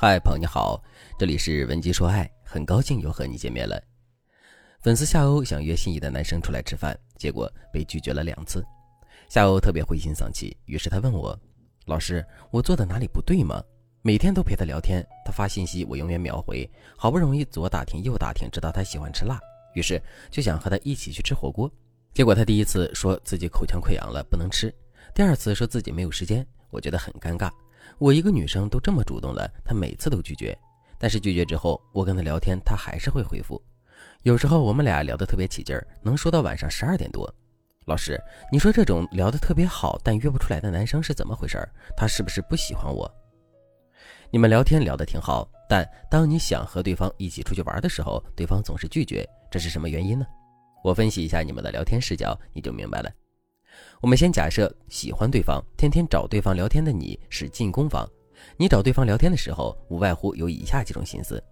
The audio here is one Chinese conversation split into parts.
嗨，朋友你好，这里是文姬说爱，很高兴又和你见面了。粉丝夏欧想约心仪的男生出来吃饭，结果被拒绝了两次。夏欧特别灰心丧气，于是他问我：“老师，我做的哪里不对吗？每天都陪他聊天，他发信息我永远秒回，好不容易左打听右打听，知道他喜欢吃辣，于是就想和他一起去吃火锅。结果他第一次说自己口腔溃疡了不能吃，第二次说自己没有时间，我觉得很尴尬。”我一个女生都这么主动了，他每次都拒绝。但是拒绝之后，我跟他聊天，他还是会回复。有时候我们俩聊得特别起劲儿，能说到晚上十二点多。老师，你说这种聊得特别好但约不出来的男生是怎么回事？他是不是不喜欢我？你们聊天聊得挺好，但当你想和对方一起出去玩的时候，对方总是拒绝，这是什么原因呢？我分析一下你们的聊天视角，你就明白了。我们先假设喜欢对方，天天找对方聊天的你是进攻方。你找对方聊天的时候，无外乎有以下几种心思：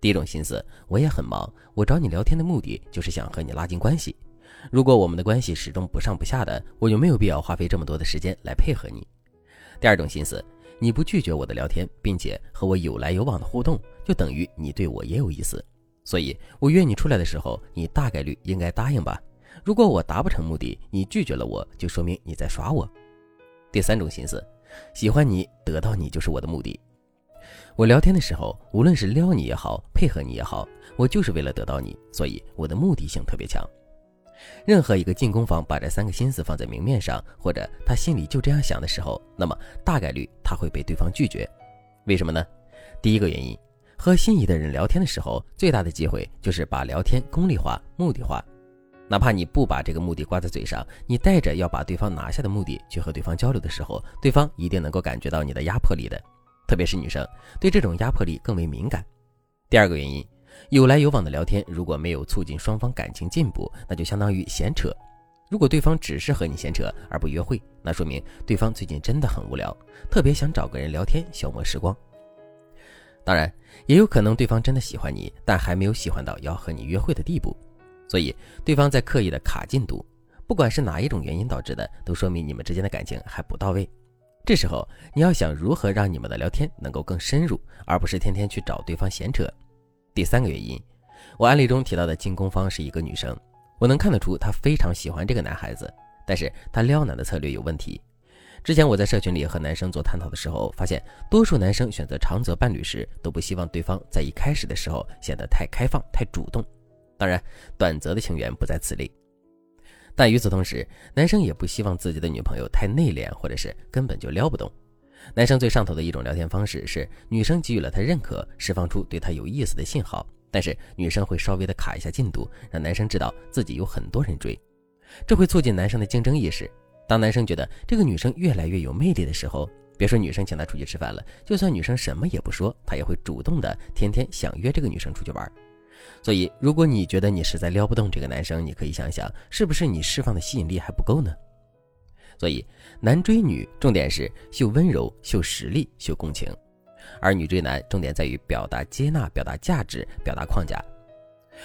第一种心思，我也很忙，我找你聊天的目的就是想和你拉近关系。如果我们的关系始终不上不下的，我就没有必要花费这么多的时间来配合你。第二种心思，你不拒绝我的聊天，并且和我有来有往的互动，就等于你对我也有意思。所以，我约你出来的时候，你大概率应该答应吧。如果我达不成目的，你拒绝了我，就说明你在耍我。第三种心思，喜欢你，得到你就是我的目的。我聊天的时候，无论是撩你也好，配合你也好，我就是为了得到你，所以我的目的性特别强。任何一个进攻方把这三个心思放在明面上，或者他心里就这样想的时候，那么大概率他会被对方拒绝。为什么呢？第一个原因，和心仪的人聊天的时候，最大的机会就是把聊天功利化、目的化。哪怕你不把这个目的挂在嘴上，你带着要把对方拿下的目的去和对方交流的时候，对方一定能够感觉到你的压迫力的。特别是女生，对这种压迫力更为敏感。第二个原因，有来有往的聊天如果没有促进双方感情进步，那就相当于闲扯。如果对方只是和你闲扯而不约会，那说明对方最近真的很无聊，特别想找个人聊天消磨时光。当然，也有可能对方真的喜欢你，但还没有喜欢到要和你约会的地步。所以，对方在刻意的卡进度，不管是哪一种原因导致的，都说明你们之间的感情还不到位。这时候，你要想如何让你们的聊天能够更深入，而不是天天去找对方闲扯。第三个原因，我案例中提到的进攻方是一个女生，我能看得出她非常喜欢这个男孩子，但是她撩男的策略有问题。之前我在社群里和男生做探讨的时候，发现多数男生选择长则伴侣时，都不希望对方在一开始的时候显得太开放、太主动。当然，短则的情缘不在此例，但与此同时，男生也不希望自己的女朋友太内敛，或者是根本就撩不动。男生最上头的一种聊天方式是，女生给予了他认可，释放出对他有意思的信号，但是女生会稍微的卡一下进度，让男生知道自己有很多人追，这会促进男生的竞争意识。当男生觉得这个女生越来越有魅力的时候，别说女生请他出去吃饭了，就算女生什么也不说，他也会主动的天天想约这个女生出去玩。所以，如果你觉得你实在撩不动这个男生，你可以想想，是不是你释放的吸引力还不够呢？所以，男追女重点是秀温柔、秀实力、秀共情，而女追男重点在于表达接纳、表达价值、表达框架。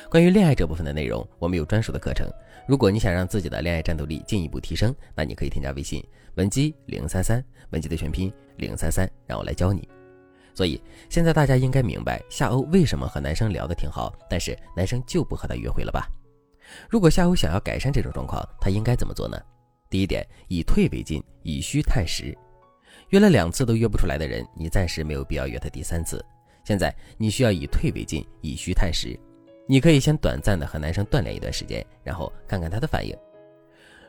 关于恋爱这部分的内容，我们有专属的课程。如果你想让自己的恋爱战斗力进一步提升，那你可以添加微信文姬零三三，文姬的全拼零三三，让我来教你。所以现在大家应该明白夏欧为什么和男生聊得挺好，但是男生就不和他约会了吧？如果夏欧想要改善这种状况，他应该怎么做呢？第一点，以退为进，以虚探实。约了两次都约不出来的人，你暂时没有必要约他第三次。现在你需要以退为进，以虚探实。你可以先短暂的和男生锻炼一段时间，然后看看他的反应。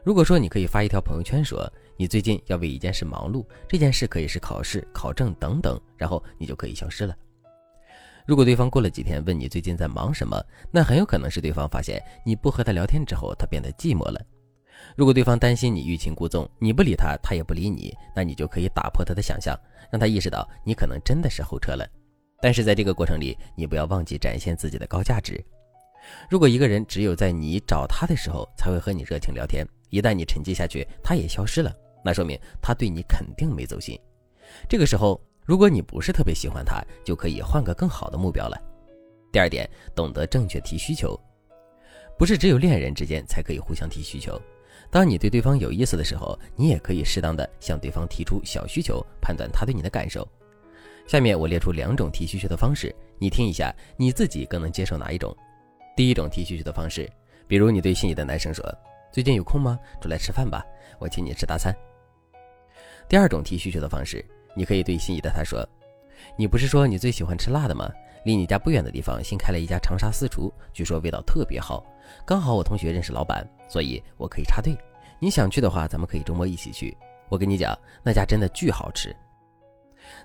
如果说你可以发一条朋友圈说。你最近要为一件事忙碌，这件事可以是考试、考证等等，然后你就可以消失了。如果对方过了几天问你最近在忙什么，那很有可能是对方发现你不和他聊天之后，他变得寂寞了。如果对方担心你欲擒故纵，你不理他，他也不理你，那你就可以打破他的想象，让他意识到你可能真的是后撤了。但是在这个过程里，你不要忘记展现自己的高价值。如果一个人只有在你找他的时候才会和你热情聊天，一旦你沉寂下去，他也消失了。那说明他对你肯定没走心。这个时候，如果你不是特别喜欢他，就可以换个更好的目标了。第二点，懂得正确提需求，不是只有恋人之间才可以互相提需求。当你对对方有意思的时候，你也可以适当的向对方提出小需求，判断他对你的感受。下面我列出两种提需求的方式，你听一下，你自己更能接受哪一种？第一种提需求的方式，比如你对心仪的男生说：“最近有空吗？出来吃饭吧，我请你吃大餐。”第二种提需求的方式，你可以对心仪的他说：“你不是说你最喜欢吃辣的吗？离你家不远的地方新开了一家长沙私厨，据说味道特别好。刚好我同学认识老板，所以我可以插队。你想去的话，咱们可以周末一起去。我跟你讲，那家真的巨好吃。”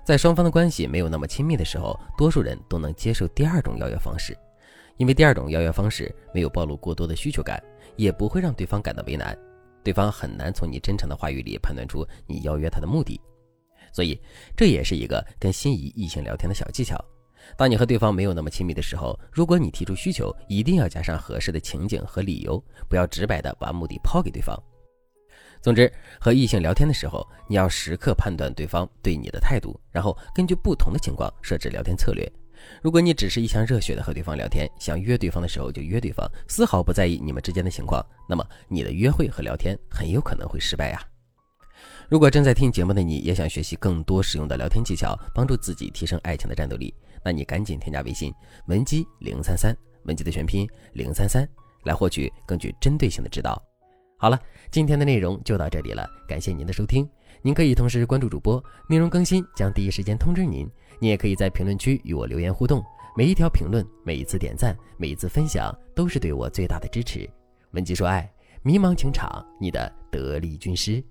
在双方的关系没有那么亲密的时候，多数人都能接受第二种邀约方式。因为第二种邀约方式没有暴露过多的需求感，也不会让对方感到为难，对方很难从你真诚的话语里判断出你邀约他的目的，所以这也是一个跟心仪异性聊天的小技巧。当你和对方没有那么亲密的时候，如果你提出需求，一定要加上合适的情景和理由，不要直白的把目的抛给对方。总之，和异性聊天的时候，你要时刻判断对方对你的态度，然后根据不同的情况设置聊天策略。如果你只是一腔热血的和对方聊天，想约对方的时候就约对方，丝毫不在意你们之间的情况，那么你的约会和聊天很有可能会失败呀。如果正在听节目的你也想学习更多实用的聊天技巧，帮助自己提升爱情的战斗力，那你赶紧添加微信文姬零三三，文姬的全拼零三三，来获取更具针对性的指导。好了，今天的内容就到这里了，感谢您的收听。您可以同时关注主播，内容更新将第一时间通知您。你也可以在评论区与我留言互动，每一条评论、每一次点赞、每一次分享，都是对我最大的支持。文姬说爱，迷茫情场，你的得力军师。